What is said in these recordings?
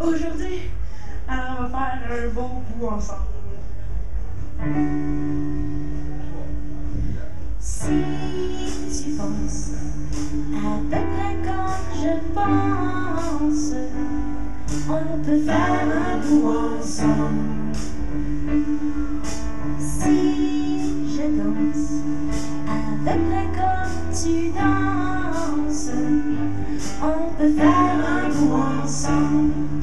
Aujourd'hui, alors on va faire un beau bout ensemble. Si tu penses à peu près comme je pense, on peut faire un bout ensemble. heaven's ransom.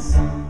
song.